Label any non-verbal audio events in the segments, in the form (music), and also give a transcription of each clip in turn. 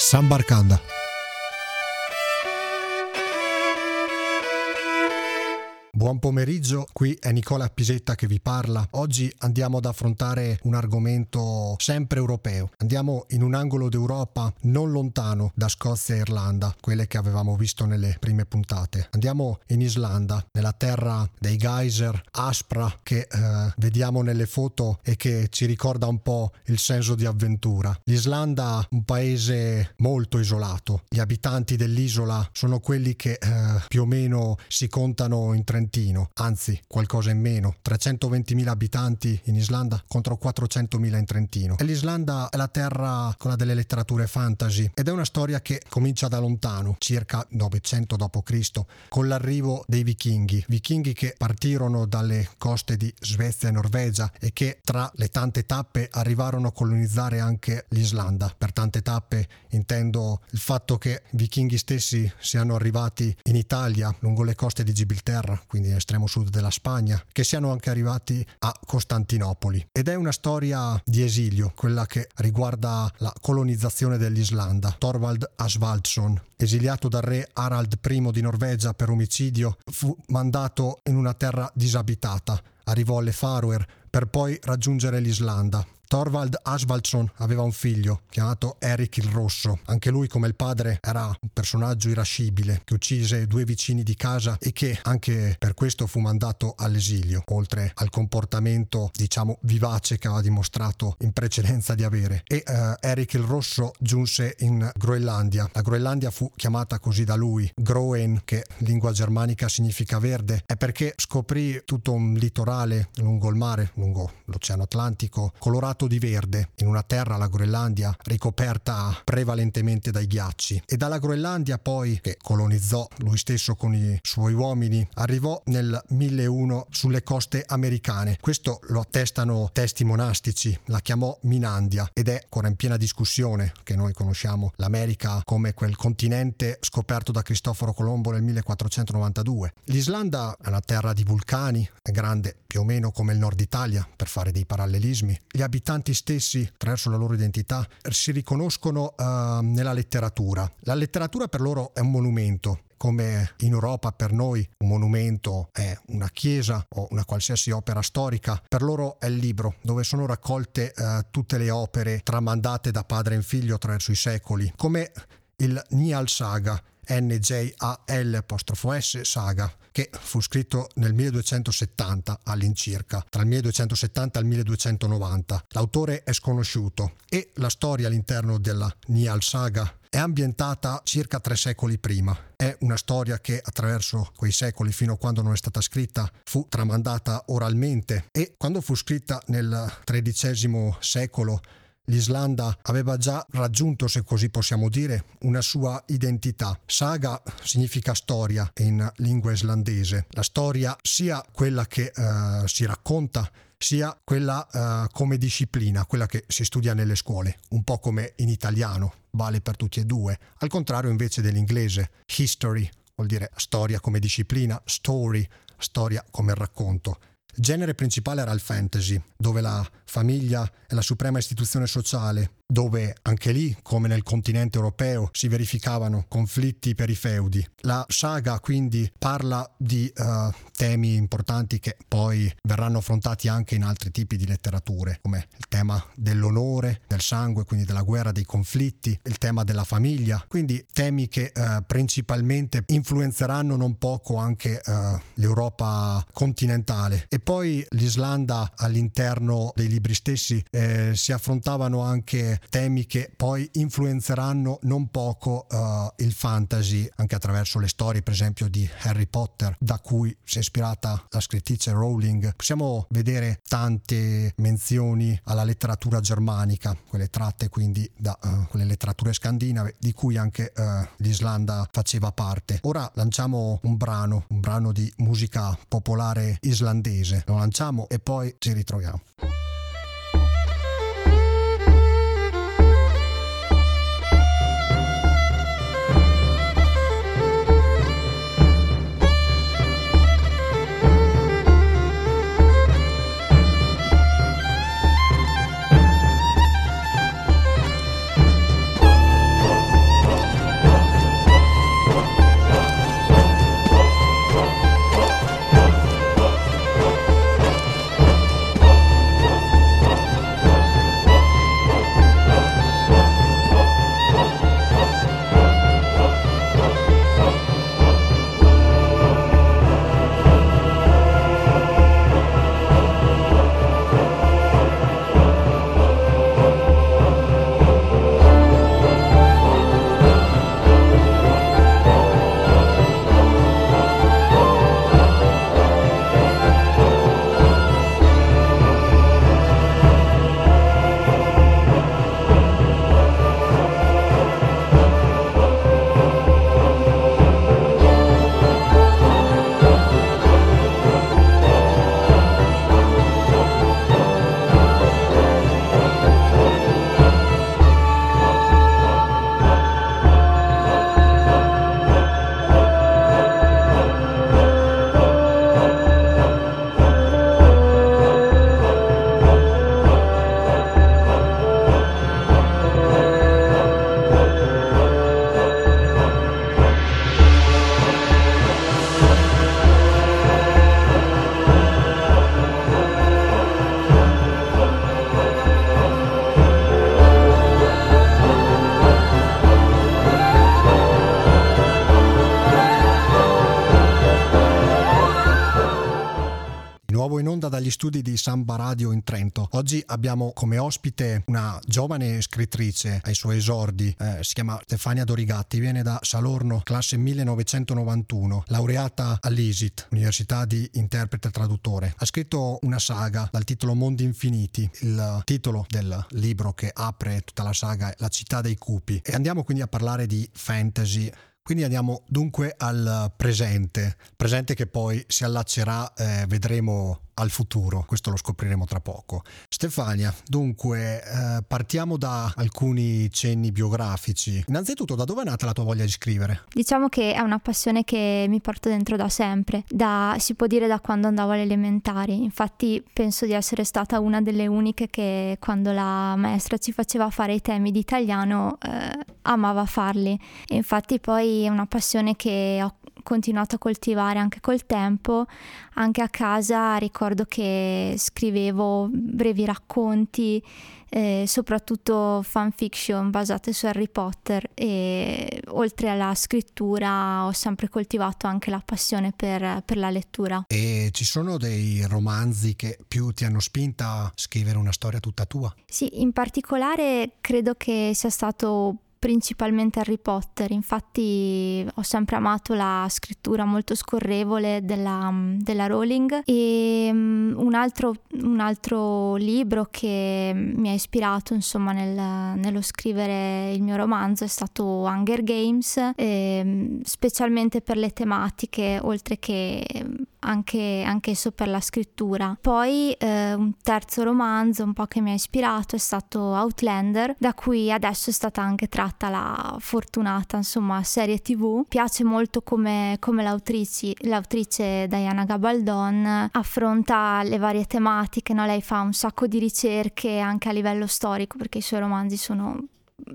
Sambarcanda. Pomeriggio, qui è Nicola Pisetta che vi parla. Oggi andiamo ad affrontare un argomento sempre europeo. Andiamo in un angolo d'Europa non lontano da Scozia e Irlanda, quelle che avevamo visto nelle prime puntate. Andiamo in Islanda, nella terra dei geyser aspra che eh, vediamo nelle foto e che ci ricorda un po' il senso di avventura. L'Islanda, un paese molto isolato. Gli abitanti dell'isola sono quelli che eh, più o meno si contano in 30 Trentino, anzi qualcosa in meno, 320.000 abitanti in Islanda contro 400.000 in Trentino. E l'Islanda è la terra quella delle letterature fantasy ed è una storia che comincia da lontano, circa 900 d.C., con l'arrivo dei vichinghi, vichinghi che partirono dalle coste di Svezia e Norvegia e che tra le tante tappe arrivarono a colonizzare anche l'Islanda. Per tante tappe intendo il fatto che i vichinghi stessi siano arrivati in Italia lungo le coste di Gibilterra, quindi quindi l'estremo sud della Spagna, che siano anche arrivati a Costantinopoli. Ed è una storia di esilio, quella che riguarda la colonizzazione dell'Islanda. Thorvald Asvaldsson, esiliato dal re Harald I di Norvegia per omicidio, fu mandato in una terra disabitata. Arrivò alle Faroe per poi raggiungere l'Islanda. Thorvald Asvaldsson aveva un figlio chiamato Eric il Rosso. Anche lui, come il padre, era un personaggio irascibile che uccise due vicini di casa e che anche per questo fu mandato all'esilio, oltre al comportamento, diciamo, vivace che aveva dimostrato in precedenza di avere. E uh, Eric il Rosso giunse in Groenlandia. La Groenlandia fu chiamata così da lui, Groen, che in lingua germanica significa verde, è perché scoprì tutto un litorale lungo il mare, lungo l'Oceano Atlantico, colorato di verde in una terra, la Groenlandia, ricoperta prevalentemente dai ghiacci. E dalla Groenlandia poi, che colonizzò lui stesso con i suoi uomini, arrivò nel 1001 sulle coste americane. Questo lo attestano testi monastici, la chiamò Minandia ed è ancora in piena discussione che noi conosciamo l'America come quel continente scoperto da Cristoforo Colombo nel 1492. L'Islanda è una terra di vulcani, è grande più o meno come il nord Italia, per fare dei parallelismi. Gli abitanti abitanti stessi, attraverso la loro identità, si riconoscono uh, nella letteratura. La letteratura per loro è un monumento, come in Europa per noi un monumento è una chiesa o una qualsiasi opera storica, per loro è il libro dove sono raccolte uh, tutte le opere tramandate da padre in figlio attraverso i secoli, come il Nial Saga, NJAL-S Saga, che fu scritto nel 1270 all'incirca, tra il 1270 e il 1290. L'autore è sconosciuto e la storia all'interno della Nial Saga è ambientata circa tre secoli prima. È una storia che attraverso quei secoli, fino a quando non è stata scritta, fu tramandata oralmente e quando fu scritta nel XIII secolo l'Islanda aveva già raggiunto, se così possiamo dire, una sua identità. Saga significa storia in lingua islandese. La storia sia quella che uh, si racconta, sia quella uh, come disciplina, quella che si studia nelle scuole, un po' come in italiano, vale per tutti e due. Al contrario invece dell'inglese, history vuol dire storia come disciplina, story, storia come racconto. Genere principale era il fantasy, dove la famiglia è la suprema istituzione sociale, dove anche lì, come nel continente europeo, si verificavano conflitti per i feudi. La saga quindi parla di uh, temi importanti che poi verranno affrontati anche in altri tipi di letterature, come il tema dell'onore, del sangue, quindi della guerra, dei conflitti, il tema della famiglia, quindi temi che uh, principalmente influenzeranno non poco anche uh, l'Europa continentale. E poi l'Islanda all'interno dei libri stessi eh, si affrontavano anche temi che poi influenzeranno non poco uh, il fantasy anche attraverso le storie per esempio di Harry Potter da cui si è ispirata la scrittrice Rowling. Possiamo vedere tante menzioni alla letteratura germanica quelle tratte quindi da uh, quelle letterature scandinave di cui anche uh, l'Islanda faceva parte. Ora lanciamo un brano un brano di musica popolare islandese. Lo lanciamo e poi ci ritroviamo dagli studi di Samba Radio in Trento. Oggi abbiamo come ospite una giovane scrittrice ai suoi esordi, eh, si chiama Stefania Dorigatti, viene da Salorno, classe 1991, laureata all'ISIT, Università di Interprete e Traduttore. Ha scritto una saga dal titolo Mondi Infiniti, il titolo del libro che apre tutta la saga è La città dei cupi. E andiamo quindi a parlare di fantasy quindi andiamo dunque al presente, presente che poi si allaccerà, eh, vedremo al futuro, questo lo scopriremo tra poco. Stefania, dunque eh, partiamo da alcuni cenni biografici. Innanzitutto, da dove è nata la tua voglia di scrivere? Diciamo che è una passione che mi porto dentro da sempre, da, si può dire da quando andavo alle elementari. Infatti penso di essere stata una delle uniche che quando la maestra ci faceva fare i temi di italiano eh, amava farli. E infatti poi è una passione che ho continuato a coltivare anche col tempo. Anche a casa ricordo che scrivevo brevi racconti, eh, soprattutto fanfiction basate su Harry Potter e oltre alla scrittura ho sempre coltivato anche la passione per, per la lettura. E ci sono dei romanzi che più ti hanno spinta a scrivere una storia tutta tua? Sì, in particolare credo che sia stato principalmente Harry Potter, infatti ho sempre amato la scrittura molto scorrevole della, della Rowling. E um, un, altro, un, altro, libro che mi ha ispirato insomma nel, nello scrivere il mio romanzo è stato Hunger Games, eh, specialmente per le tematiche oltre che anche, anche esso per la scrittura. Poi eh, un terzo romanzo un po' che mi ha ispirato è stato Outlander, da cui adesso è stata anche tratta la fortunata insomma serie tv. Piace molto come, come l'autrice, l'autrice Diana Gabaldon affronta le varie tematiche, no? lei fa un sacco di ricerche anche a livello storico perché i suoi romanzi sono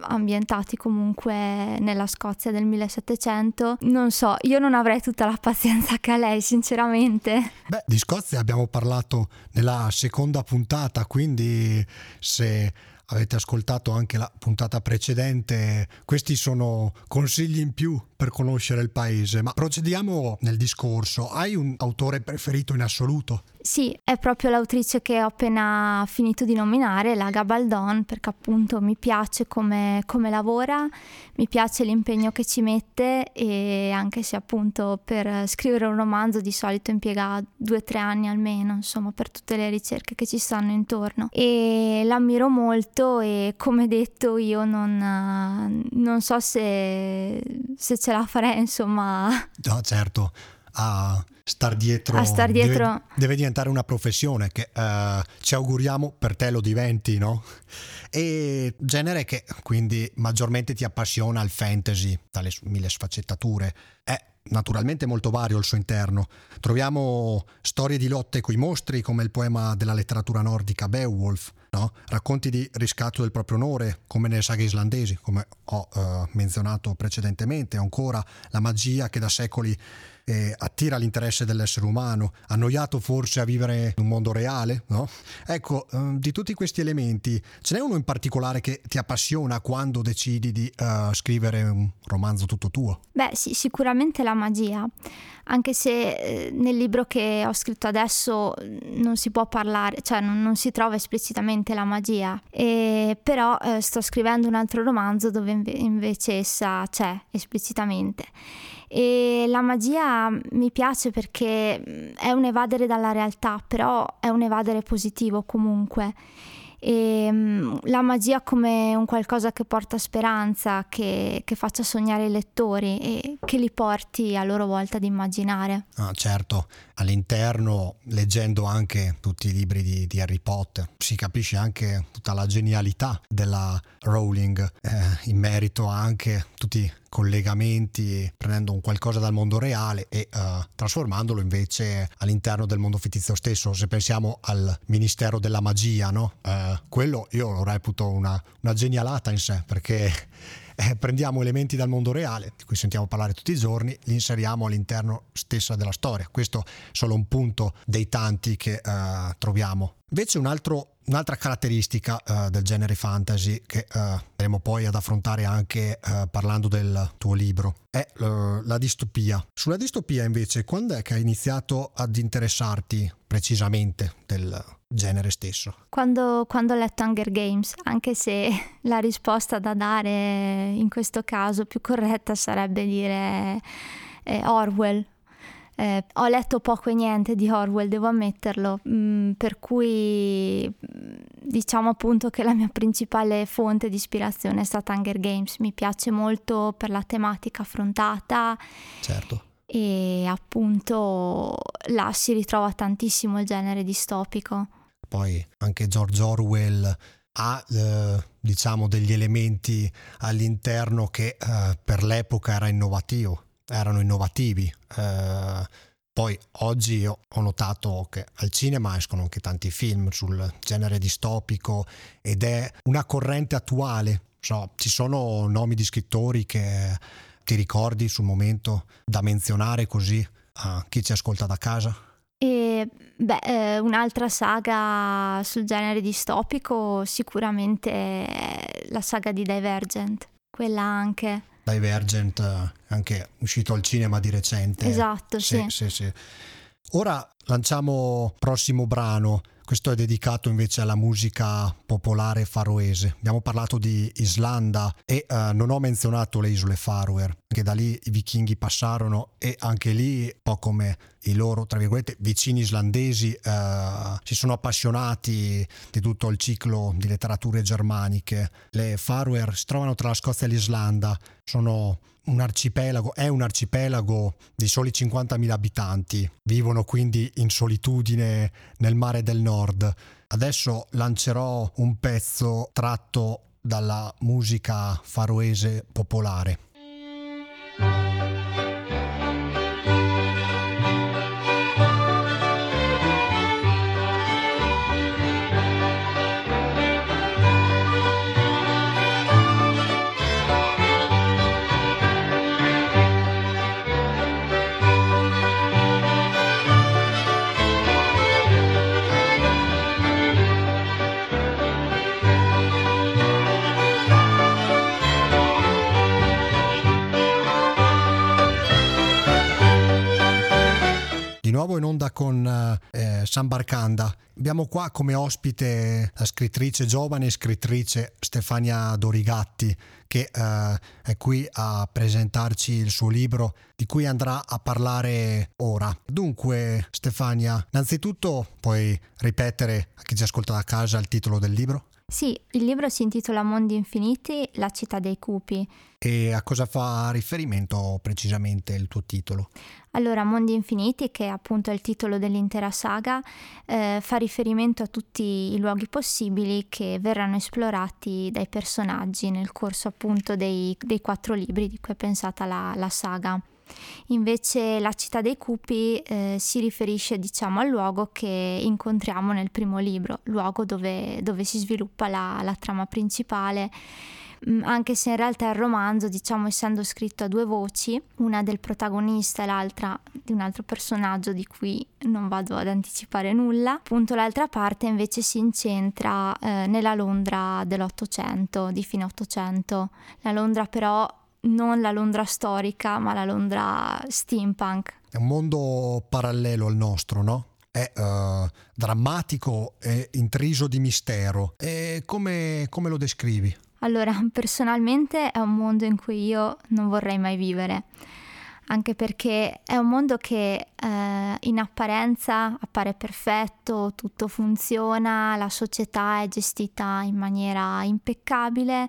ambientati comunque nella Scozia del 1700. Non so, io non avrei tutta la pazienza che ha lei, sinceramente. Beh, di Scozia abbiamo parlato nella seconda puntata, quindi se avete ascoltato anche la puntata precedente, questi sono consigli in più per conoscere il paese. Ma procediamo nel discorso. Hai un autore preferito in assoluto? Sì, è proprio l'autrice che ho appena finito di nominare, la Gabaldon, perché appunto mi piace come, come, lavora, mi piace l'impegno che ci mette e anche se appunto per scrivere un romanzo di solito impiega due o tre anni almeno, insomma, per tutte le ricerche che ci stanno intorno. E l'ammiro molto e come detto io non, non so se, se ce la farei, insomma. No, certo a star dietro, a star dietro. Deve, deve, diventare una professione che uh, ci auguriamo per te lo diventi, no? E genere che quindi maggiormente ti appassiona il fantasy, dalle mille sfaccettature. È naturalmente molto vario al suo interno. Troviamo storie di lotte coi mostri come il poema della letteratura nordica Beowulf, no? racconti di riscatto del proprio onore come nelle saghe islandesi, come ho uh, menzionato precedentemente, ancora la magia che da secoli eh, attira l'interesse dell'essere umano, annoiato forse a vivere in un mondo reale, no? Ecco, eh, di tutti questi elementi, ce n'è uno in particolare che ti appassiona quando decidi di uh, scrivere un romanzo tutto tuo? Beh, sì, sicuramente la magia, anche se eh, nel libro che ho scritto adesso non si può parlare, cioè non, non si trova esplicitamente la magia, e, però eh, sto scrivendo un altro romanzo dove invece essa c'è esplicitamente e la magia mi piace perché mm, è un evadere dalla realtà, però è un evadere positivo comunque e um, la magia come un qualcosa che porta speranza, che, che, faccia sognare i lettori e che li porti a loro volta ad immaginare. Ah, certo, all'interno, leggendo anche tutti i libri di, di, Harry Potter, si capisce anche tutta la genialità della Rowling eh, in merito anche a tutti i collegamenti, prendendo un qualcosa dal mondo reale e uh, trasformandolo invece all'interno del mondo fittizio stesso. Se pensiamo al Ministero della Magia, no? Uh, quello io lo reputo una, una genialata in sé perché eh, prendiamo elementi dal mondo reale, di cui sentiamo parlare tutti i giorni, li inseriamo all'interno stessa della storia. Questo è solo un punto dei tanti che eh, troviamo. Invece un altro Un'altra caratteristica uh, del genere fantasy che uh, andremo poi ad affrontare anche uh, parlando del tuo libro è la distopia. Sulla distopia invece, quando è che hai iniziato ad interessarti precisamente del genere stesso? Quando, quando ho letto Hunger Games, anche se la risposta da dare in questo caso più corretta sarebbe dire eh, Orwell eh, ho letto poco e niente di Orwell, devo ammetterlo, mm, per cui mm, diciamo appunto che la mia principale fonte di ispirazione è stata Hunger Games. Mi piace molto per la tematica affrontata. Certo. E appunto là si ritrova tantissimo il genere distopico. Poi anche George Orwell ha eh, diciamo degli elementi all'interno che eh, per l'epoca era innovativo erano innovativi. Eh, poi oggi ho notato che al cinema escono anche tanti film sul genere distopico ed è una corrente attuale. So, ci sono nomi di scrittori che ti ricordi sul momento da menzionare così a chi ci ascolta da casa? E, beh, eh, un'altra saga sul genere distopico sicuramente è la saga di Divergent, quella anche Divergent, eh, anche uscito al cinema di recente. Esatto, sì. sì, sì, sì. Ora lanciamo prossimo brano. Questo è dedicato invece alla musica popolare faroese. Abbiamo parlato di Islanda e uh, non ho menzionato le isole Faroe, che da lì i vichinghi passarono e anche lì, un po' come i loro, tra virgolette, vicini islandesi, uh, si sono appassionati di tutto il ciclo di letterature germaniche. Le Faroe si trovano tra la Scozia e l'Islanda, sono un arcipelago, è un arcipelago di soli 50.000 abitanti, vivono quindi in solitudine nel mare del nord. Adesso lancerò un pezzo tratto dalla musica faroese popolare. Con eh, San Barcanda. Abbiamo qua come ospite la scrittrice, giovane scrittrice Stefania Dorigatti, che eh, è qui a presentarci il suo libro di cui andrà a parlare ora. Dunque, Stefania, innanzitutto puoi ripetere a chi ci ascolta da casa il titolo del libro? Sì, il libro si intitola Mondi Infiniti, la città dei cupi. E a cosa fa riferimento precisamente il tuo titolo? Allora, Mondi Infiniti, che è appunto il titolo dell'intera saga, eh, fa riferimento a tutti i luoghi possibili che verranno esplorati dai personaggi nel corso appunto dei, dei quattro libri di cui è pensata la, la saga. Invece la città dei cupi eh, si riferisce diciamo al luogo che incontriamo nel primo libro, luogo dove, dove si sviluppa la, la trama principale anche se in realtà il romanzo, diciamo, essendo scritto a due voci, una del protagonista e l'altra di un altro personaggio di cui non vado ad anticipare nulla, appunto l'altra parte invece si incentra eh, nella Londra dell'Ottocento, di fine Ottocento. La Londra però non la Londra storica, ma la Londra steampunk. È un mondo parallelo al nostro, no? È uh, drammatico e intriso di mistero. E come, come lo descrivi? Allora, (laughs) personalmente è un mondo in cui io non vorrei mai vivere anche perché è un mondo che eh, in apparenza appare perfetto, tutto funziona, la società è gestita in maniera impeccabile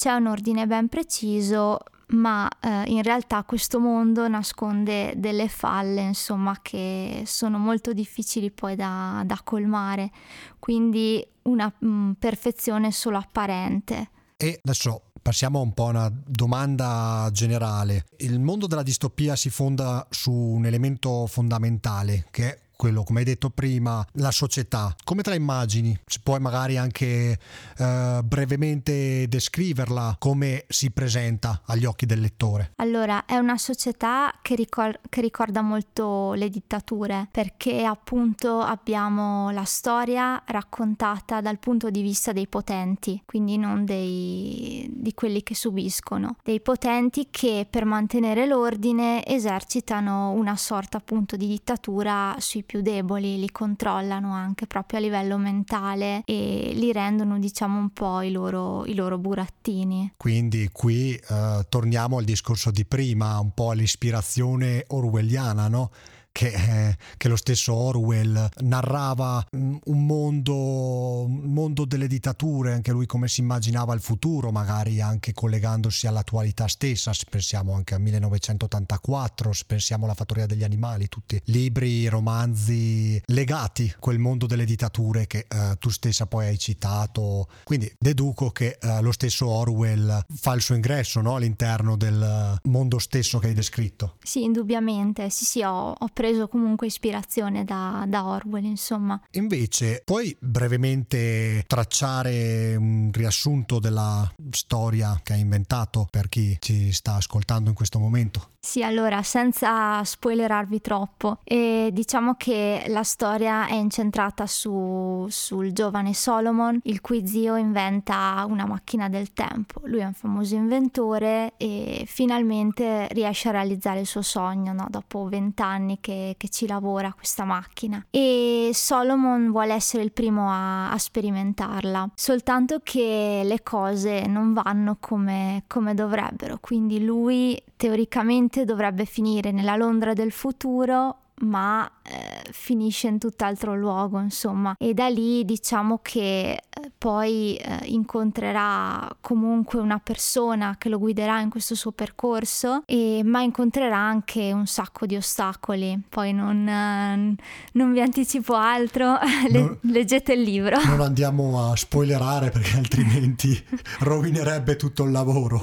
c'è un ordine ben preciso, ma eh, in realtà questo mondo nasconde delle falle, insomma, che sono molto difficili poi da, da colmare, quindi una mh, mm, perfezione solo apparente. E adesso passiamo un po' a una domanda generale. Il mondo della distopia si fonda su un elemento fondamentale che è quello come hai detto prima, la società, come te la immagini? Se puoi magari anche eh, brevemente descriverla, come si presenta agli occhi del lettore? Allora, è una società che, ricor- che ricorda molto le dittature, perché appunto abbiamo la storia raccontata dal punto di vista dei potenti, quindi non dei, di quelli che subiscono, dei potenti che per mantenere l'ordine esercitano una sorta appunto di dittatura sui più deboli, li controllano anche proprio a livello mentale e li rendono diciamo un po' i loro, i loro burattini. Quindi qui eh, torniamo al discorso di prima, un po' all'ispirazione orwelliana, no? Che, eh, che, lo stesso Orwell narrava mm, un mondo, un mondo delle dittature, anche lui come si immaginava il futuro, magari anche collegandosi all'attualità stessa, se pensiamo anche a 1984, se pensiamo alla fattoria degli animali, tutti libri, romanzi legati a quel mondo delle dittature che eh, tu stessa poi hai citato. Quindi deduco che eh, lo stesso Orwell fa il suo ingresso no? all'interno del mondo stesso che hai descritto. Sì, indubbiamente, sì sì, ho, ho preso comunque ispirazione da, da Orwell, insomma. Invece, puoi brevemente tracciare un riassunto della storia che hai inventato per chi ci sta ascoltando in questo momento? Sì, allora, senza spoilerarvi troppo, eh, diciamo che la storia è incentrata su, sul giovane Solomon, il cui zio inventa una macchina del tempo. Lui è un famoso inventore e finalmente riesce a realizzare il suo sogno, no? dopo vent'anni che, che, ci lavora questa macchina. E Solomon vuole essere il primo a, a sperimentarla, soltanto che le cose non vanno come, come dovrebbero, quindi lui teoricamente dovrebbe finire nella Londra del futuro ma eh, finisce in tutt'altro luogo, insomma, e da lì diciamo che poi eh, incontrerà comunque una persona che lo guiderà in questo suo percorso, e, ma incontrerà anche un sacco di ostacoli. Poi non, eh, non vi anticipo altro, (laughs) Le, leggete il libro. (laughs) Non andiamo a spoilerare perché altrimenti (laughs) rovinerebbe tutto il lavoro.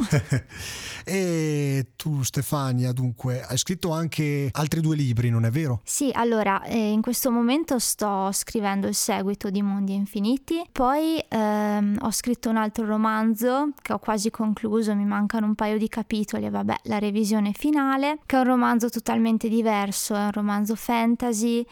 e tu Stefania, dunque, hai scritto anche altri due libri, non è vero? vero? Sì, allora eh, in questo momento sto scrivendo il seguito di Mondi Infiniti, poi ehm, ho scritto un altro romanzo che ho quasi concluso, mi mancano un paio di capitoli e vabbè, la revisione finale, che è un romanzo totalmente diverso, è un romanzo fantasy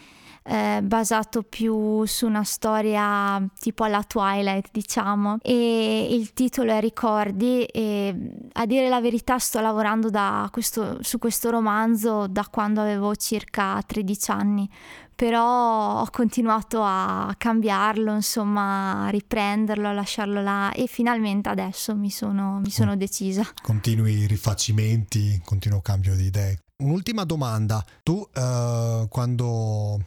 eh, basato più su una storia tipo alla Twilight, diciamo, e il titolo è Ricordi e a dire la verità sto lavorando questo, su questo romanzo da quando avevo circa 13 anni però ho continuato a cambiarlo, insomma, a riprenderlo, a lasciarlo là e finalmente adesso mi sono, mi sono decisa. Continui rifacimenti, continuo cambio di idee. Un'ultima domanda, tu uh, quando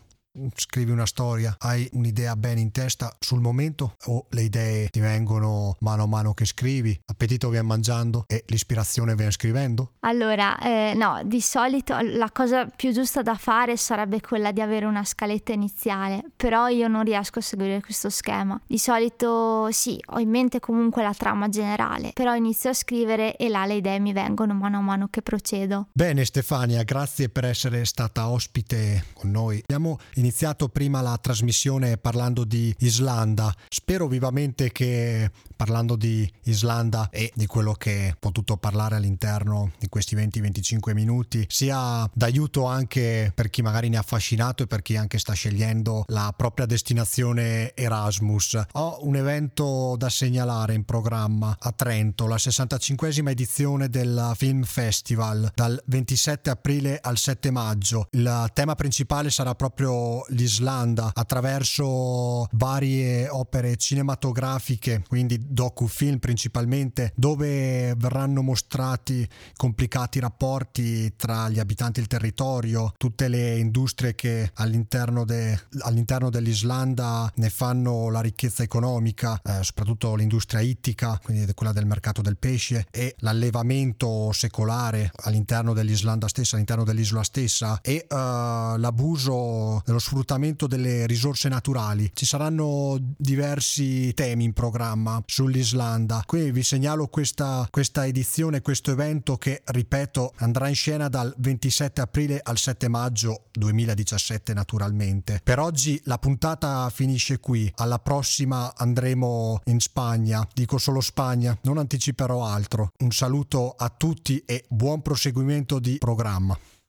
scrivi una storia, hai un'idea bene in testa sul momento o le idee ti vengono mano a mano che scrivi, appetito viene mangiando e l'ispirazione viene scrivendo? Allora, eh, no, di solito la cosa più giusta da fare sarebbe quella di avere una scaletta iniziale, però io non riesco a seguire questo schema. Di solito sì, ho in mente comunque la trama generale, però inizio a scrivere e là le idee mi vengono mano a mano che procedo. Bene Stefania, grazie per essere stata ospite con noi. Abbiamo iniziato iniziato prima la trasmissione parlando di Islanda. Spero vivamente che parlando di Islanda e di quello che ho potuto parlare all'interno di questi 20-25 minuti sia d'aiuto anche per chi magari ne è affascinato e per chi anche sta scegliendo la propria destinazione Erasmus. Ho un evento da segnalare in programma a Trento, la 65esima edizione del Film Festival dal 27 aprile al 7 maggio. Il tema principale sarà proprio l'Islanda attraverso varie opere cinematografiche, quindi docufilm principalmente, dove verranno mostrati complicati rapporti tra gli abitanti il territorio, tutte le industrie che all'interno, de, all'interno dell'Islanda ne fanno la ricchezza economica, eh, soprattutto l'industria ittica, quindi quella del mercato del pesce e l'allevamento secolare all'interno dell'Islanda stessa, all'interno dell'isola stessa e uh, l'abuso dello nello sfruttamento delle risorse naturali. Ci saranno diversi temi in programma sull'Islanda. Qui vi segnalo questa, questa edizione, questo evento che, ripeto, andrà in scena dal 27 aprile al 7 maggio 2017 naturalmente. Per oggi la puntata finisce qui, alla prossima andremo in Spagna, dico solo Spagna, non anticiperò altro. Un saluto a tutti e buon proseguimento di programma.